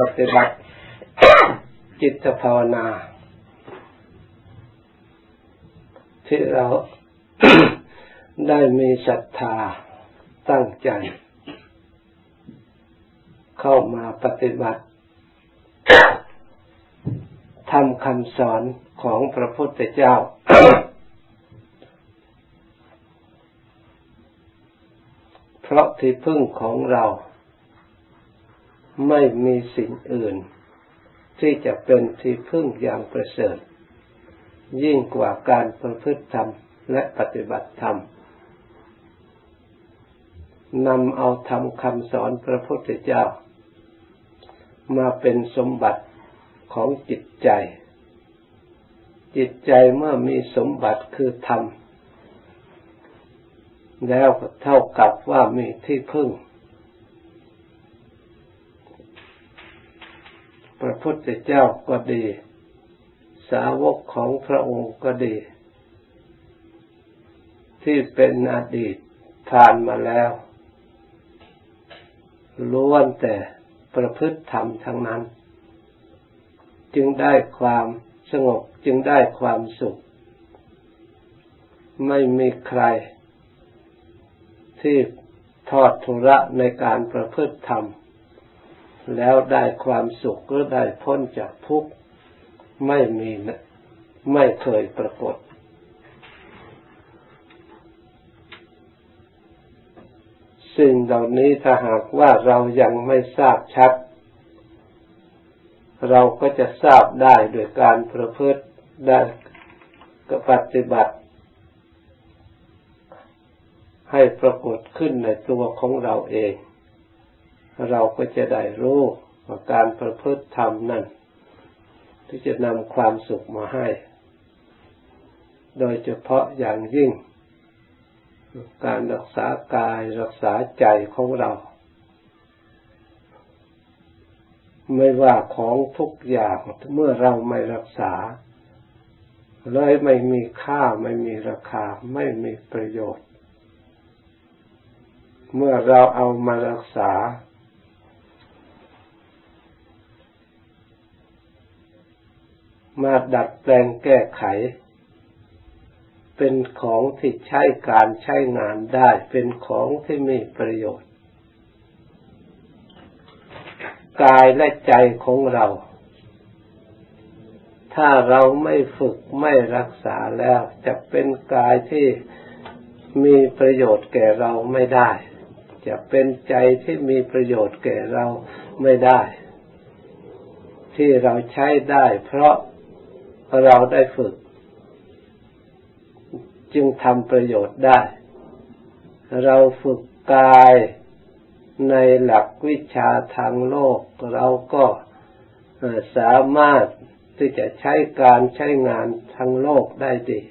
ปฏิบัติจิตภาวนา ที่เราได้มีศรัทธาตั้งใจ เข้ามาปฏิบัติทำคำสอนของพระพุทธเจ้า เพราะที่พึ่งของเรา ไม่มีสิ่งอื่น ที่จะเป็นที่พึ่งอย่างประเสริฐ ยิ่งกว่าการประพฤติธรรมและปฏิบัติธรรมนำเอาธรรมคำสอนพระพุทธเจ้า มาเป็นสมบัติของจิตใจ จิตใจเมื่อมีสมบัติคือธรรม แล้วเท่ากับว่ามีที่พึ่ง พระพุทธเจ้าก็ดี สาวกของพระองค์ก็ดี ที่เป็นอดีตผ่านมาแล้วล้วนแต่ประพฤติธรรมทั้งนั้น จึงได้ความสงบจึงได้ความสุข ไม่มีใคร ที่ทอดทุระในการประพฤติธรรม แล้วได้ความสุขก็ได้พ้นจากทุกข์ไม่มีไม่เคยปรากฏ สิ่งเหล่านี้ถ้าหากว่าเรายังไม่ทราบชัด เราก็จะทราบได้โดยการประพฤติได้กปฏิบัติ ให้ปรากฏขึ้นในตัวของเราเอง เราก็จะได้รู้ว่าการประพฤติธรรมนั่นที่จะนำความสุขมาให้ โดยเฉพาะอย่างยิ่ง การรักษากายรักษาใจของเรา ไม่ว่าของทุกอย่างเมื่อเราไม่รักษา เลยไม่มีค่าไม่มีราคาไม่มีประโยชน์ เมื่อเราเอามารักษา มาดัดแปลงแก้ไข เป็นของที่ใช้การใช้งานได้ เป็นของที่มีประโยชน์ กายและใจของเรา ถ้าเราไม่ฝึกไม่รักษาแล้วจะเป็นกายที่มีประโยชน์แก่เราไม่ได้ จะเป็นใจที่มีประโยชน์แก่เราไม่ได้ ที่เราใช้ได้เพราะ เราได้ฝึก จึงทำประโยชน์ได้ เราฝึกกายในหลักวิชาทางโลก เราก็สามารถที่จะใช้การใช้งานทางโลกได้ดี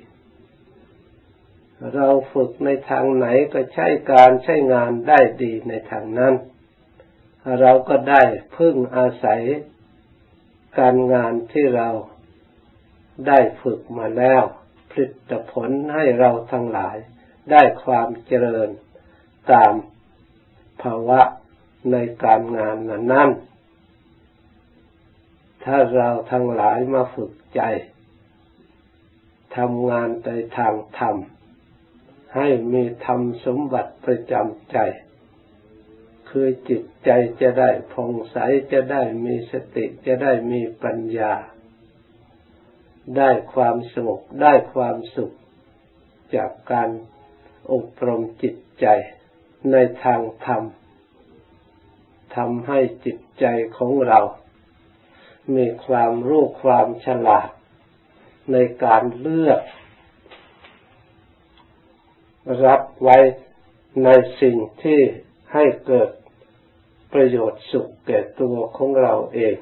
เราฝึกในทางไหนก็ใช้การใช้งานได้ดีในทางนั้น เราก็ได้พึ่งอาศัยการงานที่เรา ได้ฝึกมาแล้วผลิตผลให้เราทั้งหลาย ได้ความเจริญตามภาวะในการงานนั้นถ้าเราทั้งหลายมาฝึกใจทำงานในทางธรรม ให้มีธรรมสมบัติประจำใจ คือจิตใจจะได้ผ่องใสจะได้มีสติจะได้มีปัญญา ได้ความสงบได้ความสุขจากการอบรมจิตใจในทางธรรมทำให้จิตใจของเรา มีความรู้ความฉลาด ในการเลือก รับไว้ในสิ่งที่ให้เกิดประโยชน์สุขแก่ตัวของเราเอง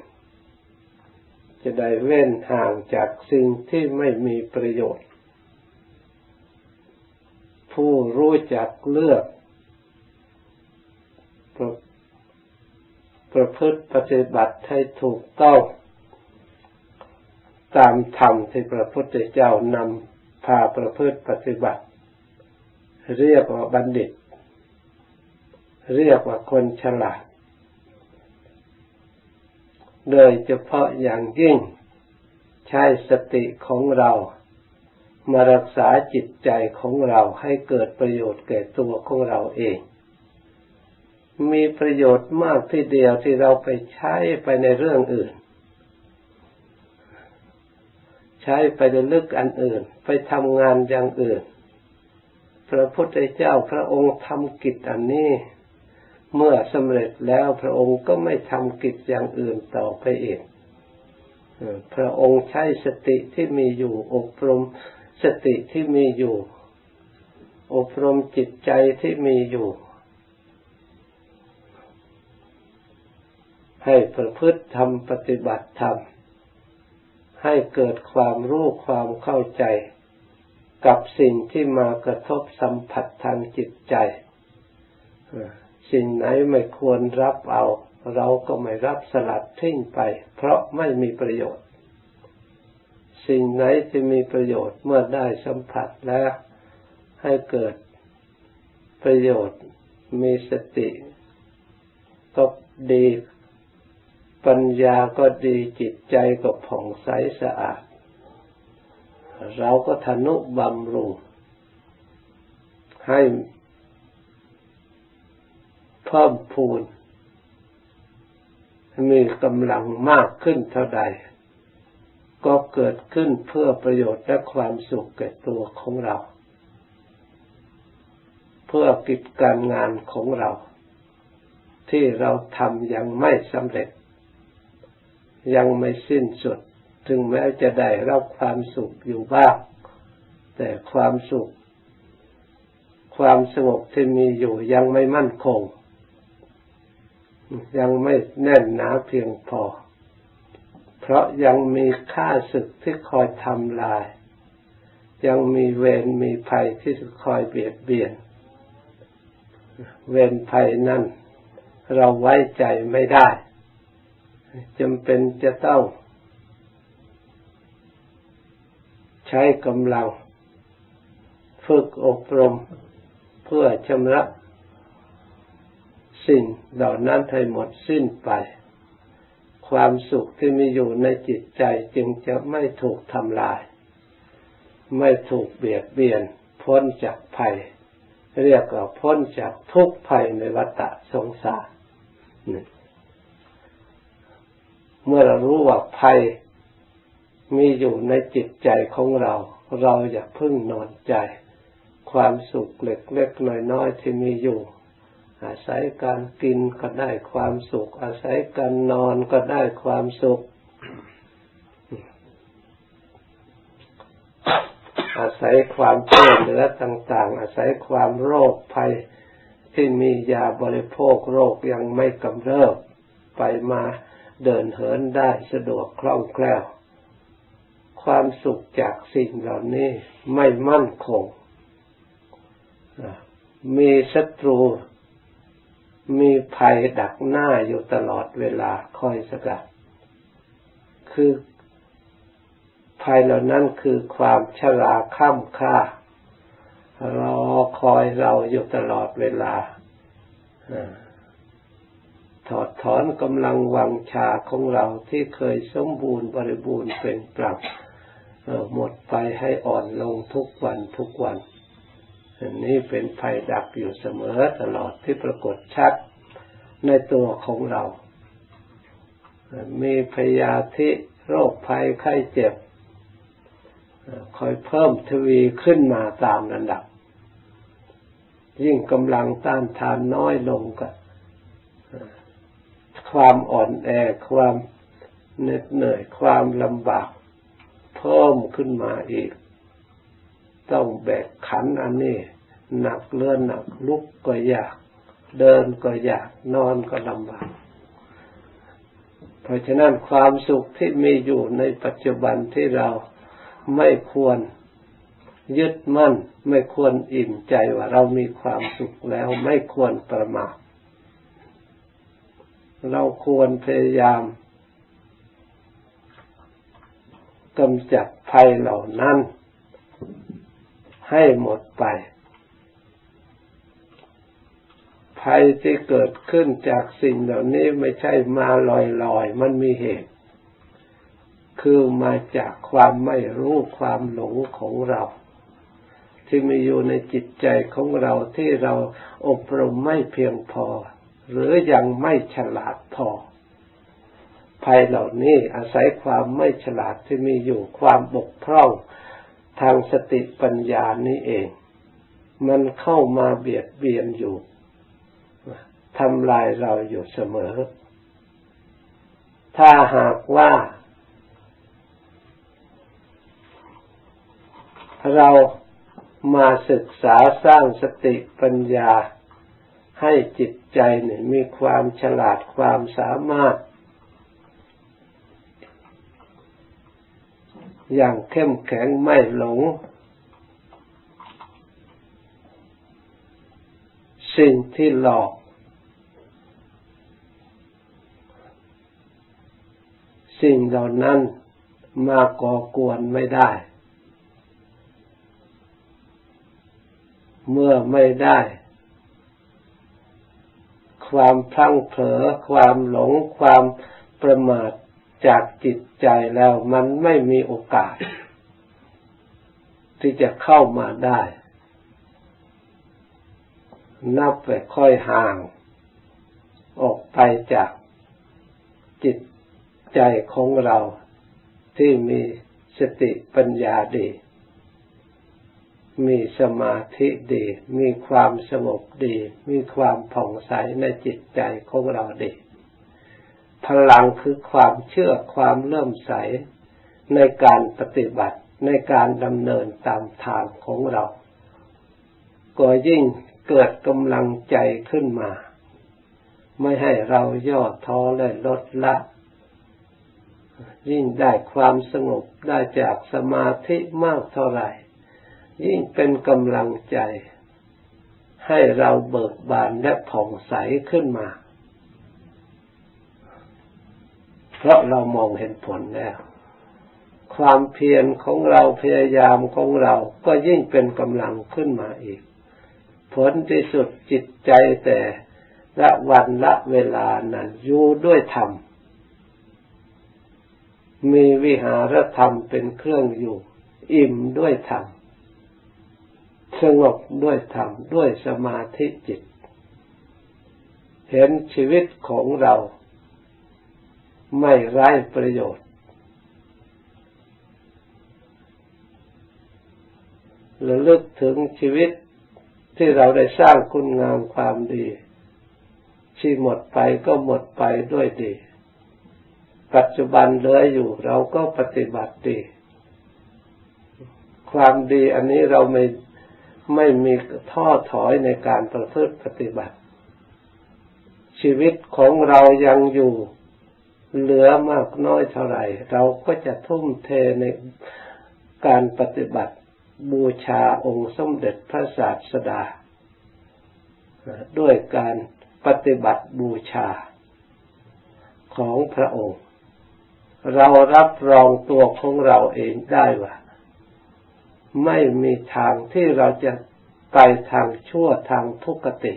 จะได้เว้นห่างจากสิ่งที่ไม่มีประโยชน์ ผู้รู้จักเลือกประประพฤติปฏิบัติให้ถูกต้อง ตามธรรมที่พระพุทธเจ้านำพาประพฤติปฏิบัติ เรียกว่าบัณฑิต เรียกว่าคนฉลาด โดยเฉพาะอย่างยิ่งใช้สติของเรา มารักษาจิตใจของเราให้เกิดประโยชน์แก่ตัวของเราเอง มีประโยชน์มากที่เดียวที่เราไปใช้ไปในเรื่องอื่น ใช้ไปในลึกอันอื่น ไปทำงานอย่างอื่น พระพุทธเจ้าพระองค์ทำกิจอันนี้ เมื่อสำเร็จแล้วพระองค์ก็ไม่ทำกิจอย่างอื่นต่อไปอีกพระองค์ใช้สติที่มีอยู่อบรมสติที่มีอยู่ อบรมจิตใจที่มีอยู่ ให้ประพฤติทำปฏิบัติธรรมให้เกิดความรู้ความเข้าใจ กับสิ่งที่มากระทบสัมผัสทางจิตใจ สิ่งไหนไม่ควรรับเอา เราก็ไม่รับสลัดทิ้งไป เพราะไม่มีประโยชน์ สิ่งไหนที่มีประโยชน์เมื่อได้สัมผัสแล้ว ให้เกิดประโยชน์มีสติ ก็ดีปัญญาก็ดีจิตใจก็ผ่องใสสะอาด เราก็ทนุบำรุงให้ พิ่มพูน มีกำลังมากขึ้นเท่าใด ก็เกิดขึ้นเพื่อประโยชน์และความสุขแก่ตัวของเรา เพื่อกิจการงานของเรา ที่เราทำยังไม่สำเร็จ ยังไม่สิ้นสุด ถึงแม้จะได้รับความสุขอยู่บ้าง แต่ความสุขความสงบที่มีอยู่ยังไม่มั่นคง ยังไม่แน่นหนาเพียงพอ เพราะยังมีค่าศึกที่คอยทำลาย ยังมีเวรมีภัยที่คอยเบียดเบียน เวรภัยนั่นเราไว้ใจไม่ได้จำเป็นจะต้อง ใช้กำลัง ฝึกอบรมเพื่อชำระ สิ่งเหล่านั้นให้หมดสิ้นไป ความสุขที่มีอยู่ในจิตใจจึงจะไม่ถูกทำลาย ไม่ถูกเบียดเบียน พ้นจากภัย เรียกว่าพ้นจากทุกภัยในวัฏสงสารเมื่อเรารู้ว่าภัยมีอยู่ในจิตใจของเรา เราอย่าพึ่งนอนใจ ความสุขเล็กๆน้อยๆที่มีอยู่ อาศัยการกินก็ได้ความสุข อาศัยการนอนก็ได้ความสุข อาศัยความช่วยเหลือต่าง ๆ อาศัยความโรคภัยที่มียาบริโภคโรคยังไม่กำเริบไปมาเดินเหินได้สะดวกคล่องแคล่ว ความสุขจากสิ่งเหล่านี้ไม่มั่นคงมีศัตรู มีภัยดักหน้าอยู่ตลอดเวลาคอยสกัด คือภัยเหล่านั้นคือความชราข้ามค่ารอคอยเราอยู่ตลอดเวลาถอดถอนกำลังวังชาของเราที่เคยสมบูรณ์บริบูรณ์เป็นปรับหมดไปให้อ่อนลงทุกวันทุกวัน อันนี้เป็นภัยดักอยู่เสมอตลอดที่ปรากฏชัดในตัวของเรา มีพยาธิโรคภัยไข้เจ็บ คอยเพิ่มทวีขึ้นมาตามระดับ ยิ่งกำลังต้านทานน้อยลงก็ความอ่อนแอความเหน็ดเหนื่อยความลำบาก เพิ่มขึ้นมาอีก ต้องแบกขันอันนี้หนักเลื่อนหนักลุกก็ยาก เดินก็ยากนอนก็ลำบากเพราะฉะนั้นความสุขที่มีอยู่ในปัจจุบันที่เราไม่ควรยึดมั่น ไม่ควรอิ่มใจว่าเรามีความสุขแล้วไม่ควรประมาทเราควรพยายามกำจัดภัยเหล่านั้น ให้หมดไป ภัยที่เกิดขึ้นจากสิ่งเหล่านี้ไม่ใช่มาลอยๆ มันมีเหตุ คือมาจากความไม่รู้ความหลงของเรา ที่มีอยู่ในจิตใจของเราที่เราอบรมไม่เพียงพอ หรือยังไม่ฉลาดพอภัยเหล่านี้อาศัยความไม่ฉลาดที่มีอยู่ความบกพร่อง ทางสติปัญญานี้เอง มันเข้ามาเบียดเบียนอยู่ทำลายเราอยู่เสมอ ถ้าหากว่า เรามาศึกษาสร้างสติปัญญาให้จิตใจเนี่ยมีความฉลาดความสามารถ อย่างเข้มแข็งไม่หลง สิ่งที่หลอก สิ่งเหล่านั้นมาก่อกวนไม่ได้ เมื่อไม่ได้ ความพลั้งเผลอความหลงความประมาท จากจิตใจแล้วมันไม่มีโอกาส ที่จะเข้ามาได้ นับไปค่อยห่าง ออกไปจากจิตใจของเราที่มีสติปัญญาดี มีสมาธิดี มีความสงบดี มีความผ่องใสในจิตใจของเราดี พลังคือความเชื่อความเลื่อมใสในการปฏิบัติในการดำเนินตามทางของเรา ก็ยิ่งเกิดกำลังใจขึ้นมา ไม่ให้เราย่อท้อและลดละ ยิ่งได้ความสงบได้จากสมาธิมากเท่าไหร่ ยิ่งเป็นกำลังใจ ให้เราเบิกบานและผ่องใสขึ้นมา เพราะเรามองเห็นผลแล้ว ความเพียรของเราพยายามของเราก็ยิ่งเป็นกำลังขึ้นมาอีก ผลที่สุดจิตใจแต่ละวันละเวลานั้นอยู่ด้วยธรรม มีวิหารธรรมเป็นเครื่องอยู่ อิ่มด้วยธรรมสงบด้วยธรรมด้วยสมาธิจิต เห็นชีวิตของเรา ไม่ไร้ประโยชน์ ระลึกถึงชีวิตที่เราได้สร้างคุณงามความดีที่หมดไปก็หมดไปด้วยดี ปัจจุบันเหลืออยู่เราก็ปฏิบัติดี ความดีอันนี้เราไม่ไม่มีท้อถอยในการประพฤติปฏิบัติ ชีวิตของเรายังอยู่ เหลือมากน้อยเท่าไหร่ เราก็จะทุ่มเทในการปฏิบัติบูชาองค์สมเด็จพระศาสดา ด้วยการปฏิบัติบูชาของพระองค์ เรารับรองตัวของเราเองได้ว่า ไม่มีทางที่เราจะไปทางชั่วทางทุกติ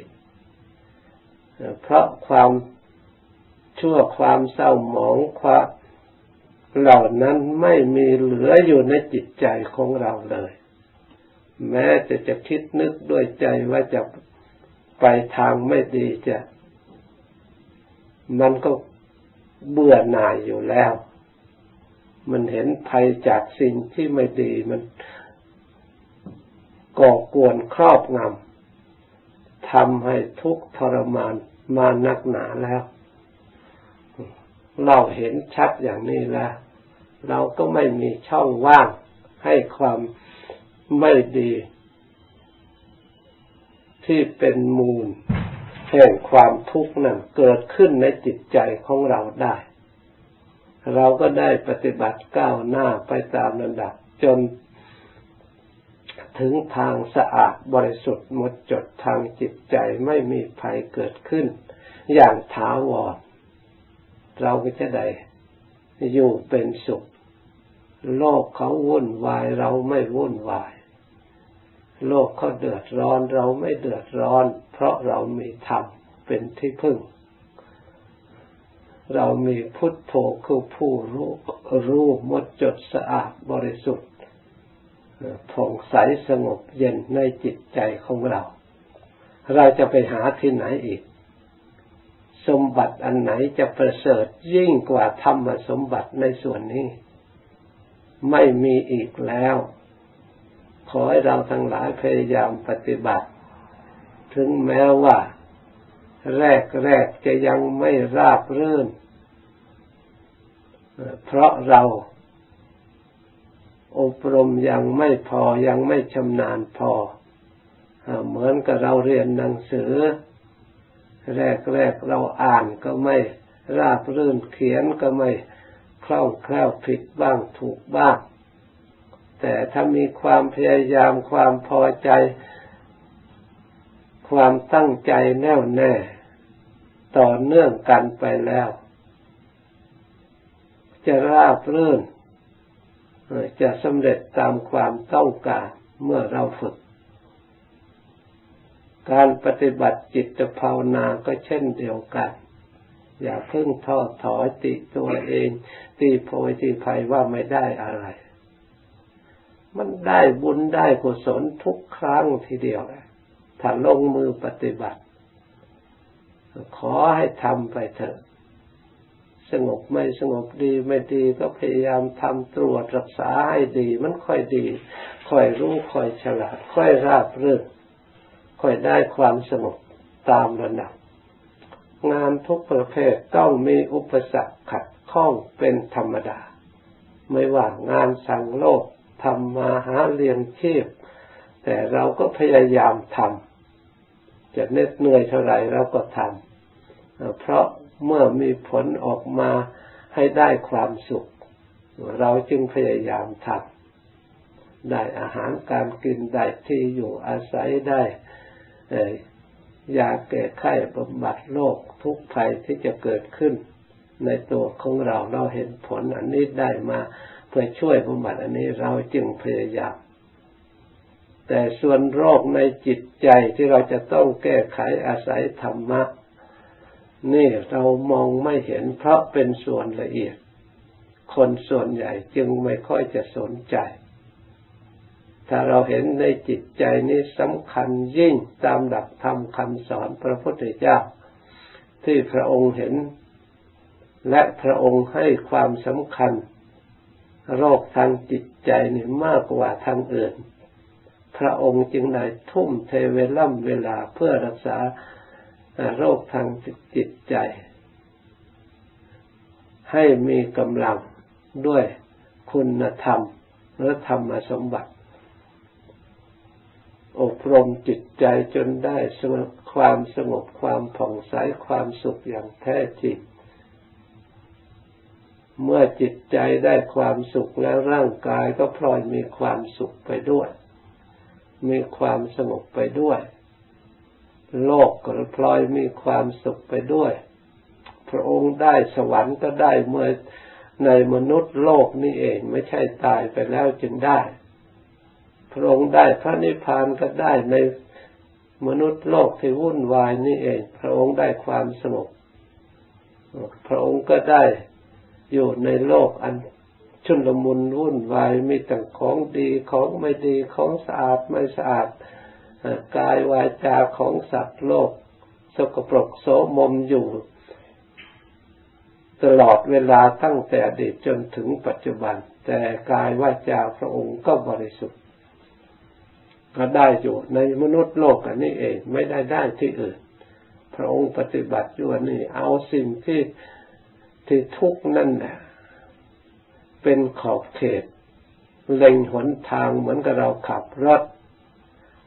เพราะความ ชั่วความเศร้าหมองความเหล่านั้นไม่มีเหลืออยู่ในจิตใจของเราเลย แม้จะจะคิดนึกด้วยใจว่าจะไปทางไม่ดีจะ มันก็เบื่อหน่ายอยู่แล้ว มันเห็นภัยจากสิ่งที่ไม่ดีมันก่อกวนครอบงำทำให้ทุกข์ทรมานมานักหนาแล้ว เราเห็นชัดอย่างนี้แล้วเราก็ไม่มีช่องว่างให้ความไม่ดี ที่เป็นมูลแห่งความทุกข์นั้นเกิดขึ้นในจิตใจของเราได้ เราก็ได้ปฏิบัติก้าวหน้าไปตามระดับจนถึงทางสะอาดบริสุทธิ์หมดจดทางจิตใจไม่มีภัยเกิดขึ้น อย่างถาวร เราก็จะได้อยู่เป็นสุข โลกเขาวุ่นวายเราไม่วุ่นวาย โลกเขาเดือดร้อนเราไม่เดือดร้อน เพราะเรามีธรรมเป็นที่พึ่ง เรามีพุทโธคือผู้รู้รู้มดจดสะอาดบริสุทธิ์ผ่องใสสงบเย็นในจิตใจของเรา เราจะไปหาที่ไหนอีก สมบัติอันไหนจะประเสริฐยิ่งกว่าธรรมสมบัติในส่วนนี้ ไม่มีอีกแล้ว ขอให้เราทั้งหลายพยายามปฏิบัติ ถึงแม้ว่า แรกแรกจะยังไม่ราบรื่น เพราะเราอบรมยังไม่พอยังไม่ชำนาญพอ เหมือนกับเราเรียนหนังสือ แรกๆเราอ่านก็ไม่ราบรื่นเขียนก็ไม่คล่องแคล่วผิดบ้างถูกบ้าง แต่ถ้ามีความพยายามความพอใจ ความตั้งใจแน่วแน่ ต่อเนื่องกันไปแล้ว จะราบรื่น จะสำเร็จตามความต้องการเมื่อเราฝึก การปฏิบัติจิตภาวนาก็เช่นเดียวกัน อย่าเพิ่งท้อถอยติตัวเอง ตีโพยตีภัยว่าไม่ได้อะไร มันได้บุญได้กุศลทุกครั้งทีเดียวถ้าลงมือปฏิบัติ ขอให้ทำไปเถอะสงบไม่สงบดีไม่ดีก็พยายามทำตรวจรักษาให้ดี มันค่อยดี ค่อยรู้ค่อยฉลาด ค่อยราบรื่น ค่อยได้ความสงบตามระดับงานทุกประเภทต้องมีอุปสรรคขัดข้องเป็นธรรมดา ไม่ว่างานสังโลกทำมาหาเลี้ยงชีพ แต่เราก็พยายามทำจะเหน็ดเหนื่อยเท่าไหร่เราก็ทำเพราะเมื่อมีผลออกมาให้ได้ความสุข เราจึงพยายามทำได้อาหารการกินได้ที่อยู่อาศัยได้ ยาแก้ไข้บำบัดโรคทุกภัยที่จะเกิดขึ้น ในตัวของเราเราเห็นผลอันนี้ได้มาเพื่อช่วยบำบัดอันนี้เราจึงพยายามแต่ส่วนโรคในจิตใจที่เราจะต้องแก้ไขอาศัยธรรมะนี่เรามองไม่เห็นเพราะเป็นส่วนละเอียด คนส่วนใหญ่จึงไม่ค่อยจะสนใจ ถ้าเราเห็นในจิตใจนี้สำคัญยิ่งตามหลักธรรมคำสอนพระพุทธเจ้า ที่พระองค์เห็น และพระองค์ให้ความสำคัญ โรคทางจิตใจนี่มากกว่าทางอื่น พระองค์จึงได้ทุ่มเทเวล่ำเวลาเพื่อรักษาโรคทางจิตใจ ให้มีกำลังด้วยคุณธรรมและธรรมสมบัติ อบรมจิตใจจนได้ความสงบความผ่องใสความสุขอย่างแท้จริง เมื่อจิตใจได้ความสุขแล้วร่างกายก็พลอยมีความสุขไปด้วย มีความสงบไปด้วย โลกก็พลอยมีความสุขไปด้วย พระองค์ได้สวรรค์ก็ได้เมื่อในมนุษย์โลกนี่เองไม่ใช่ตายไปแล้วจึงได้ ระองค์ได้พระนิพพานก็ได้ในมนุษย์โลกที่วุ่นวายนี่เอง พระองค์ได้ความสงบพระองค์ก็ได้อยู่ในโลกอันชุนลมุนวุ่นวายมีแต่ของดีของไม่ดีของสะอาดไม่สะอาดกายวาจาของสัตว์โลก สกปรกโสมมอยู่ ตลอดเวลาตั้งแต่อดีตจนถึงปัจจุบัน แต่กายวาจาพระองค์ก็บริสุทธิ์ ก็ได้อยู่ในมนุษย์โลกอันนี้เองไม่ได้ได้ที่อื่น พระองค์ปฏิบัติอยู่นี่ เอาสิ่งที่ที่ทุกนั่นแหละเป็นขอบเขตเล็งหนทางเหมือนกับเราขับรถ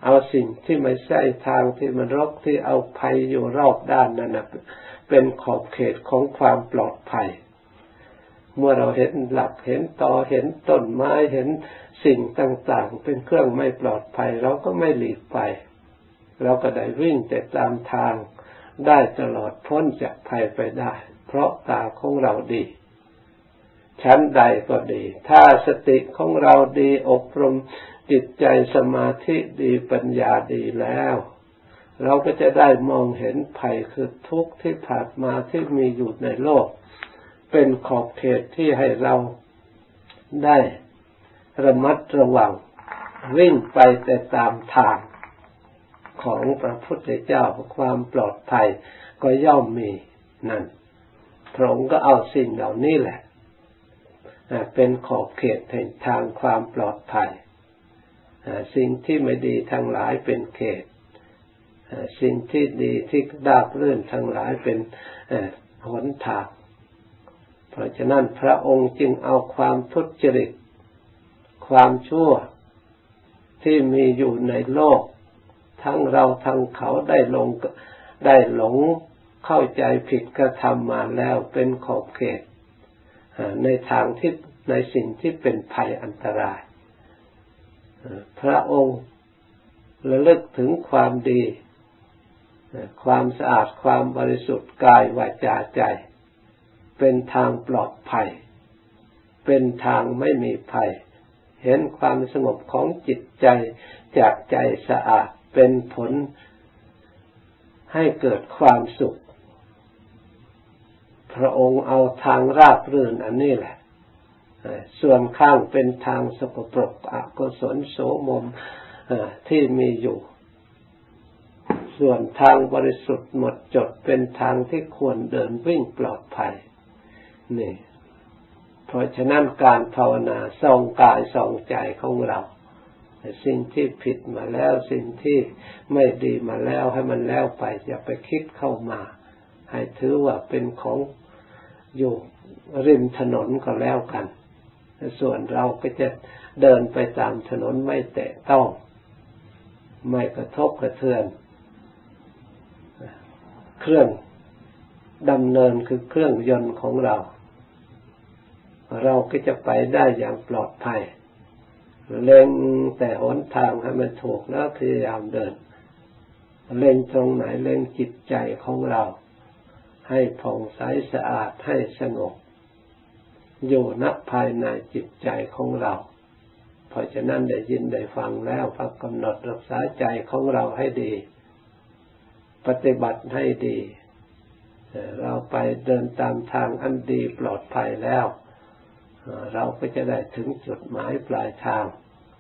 เอาสิ่งที่ไม่ใช่ทางที่มันรกที่เอาภัยอยู่รอบด้านนั้นนะเป็นขอบเขตของความปลอดภัย เมื่อเราเห็นหลักเห็นตอเห็นต้นไม้เห็น สิ่งต่างๆ เป็นเครื่องไม่ปลอดภัย เราก็ไม่หลีกไป เราก็ได้วิ่งแต่ตามทางได้ตลอดพ้นจากภัยไปได้ เพราะตาของเราดี ชั้นใดก็ดี ถ้าสติของเราดีอบรมจิตใจสมาธิดีปัญญาดีแล้ว เราก็จะได้มองเห็นภัยคือทุกข์ที่ผ่านมาที่มีอยู่ในโลก เป็นขอบเขตที่ให้เราได้ ระมัดระวัง วิ่งไปแต่ตามทางของพระพุทธเจ้าความปลอดภัยก็ย่อมมีนั่นพระองค์ก็เอาสิ่งเหล่านี้แหละ เป็นขอบเขตแห่งทางความปลอดภัย สิ่งที่ไม่ดีทั้งหลายเป็นเขต สิ่งที่ดีที่ดาบเลื่อนทั้งหลายเป็นหนทาง เพราะฉะนั้นพระองค์จึงเอาความทุจริต ความชั่วที่มีอยู่ในโลก ทั้งเราทั้งเขาได้ลงได้หลงเข้าใจผิดกระทำมาแล้วเป็นขอบเขตในทางที่ในสิ่งที่เป็นภัยอันตราย พระองค์ระลึกถึงความดี ความสะอาดความบริสุทธิ์กายวาจาใจ เป็นทางปลอดภัย เป็นทางไม่มีภัย เห็นความสงบของจิตใจจากใจสะอาดเป็นผลให้เกิดความสุข พระองค์เอาทางราบรื่นอันนี้แหละ ส่วนข้างเป็นทางสกปรกอกุศลโสมมที่มีอยู่ ส่วนทางบริสุทธิ์หมดจดเป็นทางที่ควรเดินวิ่งปลอดภัยนี่ เพราะฉะนั้นการภาวนาส่องกายส่องใจของเราสิ่งที่ผิดมาแล้วสิ่งที่ไม่ดีมาแล้วให้มันแล้วไปอย่าไปคิดเข้ามา ให้ถือว่าเป็นของอยู่ริมถนนก็แล้วกัน ส่วนเราก็จะเดินไปตามถนนไม่แตะต้อง ไม่กระทบกระเทือน เครื่องดำเนินคือเครื่องยนต์ของเรา เราก็จะไปได้อย่างปลอดภัยเล็งแต่หนทางให้มันถูกแล้วพยายามเดิน เล็งตรงไหนเล็งจิตใจของเรา ให้ผ่องใสสะอาดให้สงบอยู่ณภายในจิตใจของเรา เพราะฉะนั้นได้ยินได้ฟังแล้วพักกำหนดรักษาใจของเราให้ดี ปฏิบัติให้ดี เราไปเดินตามทางอันดีปลอดภัยแล้ว เราก็จะได้ถึงจุดหมายปลายทาง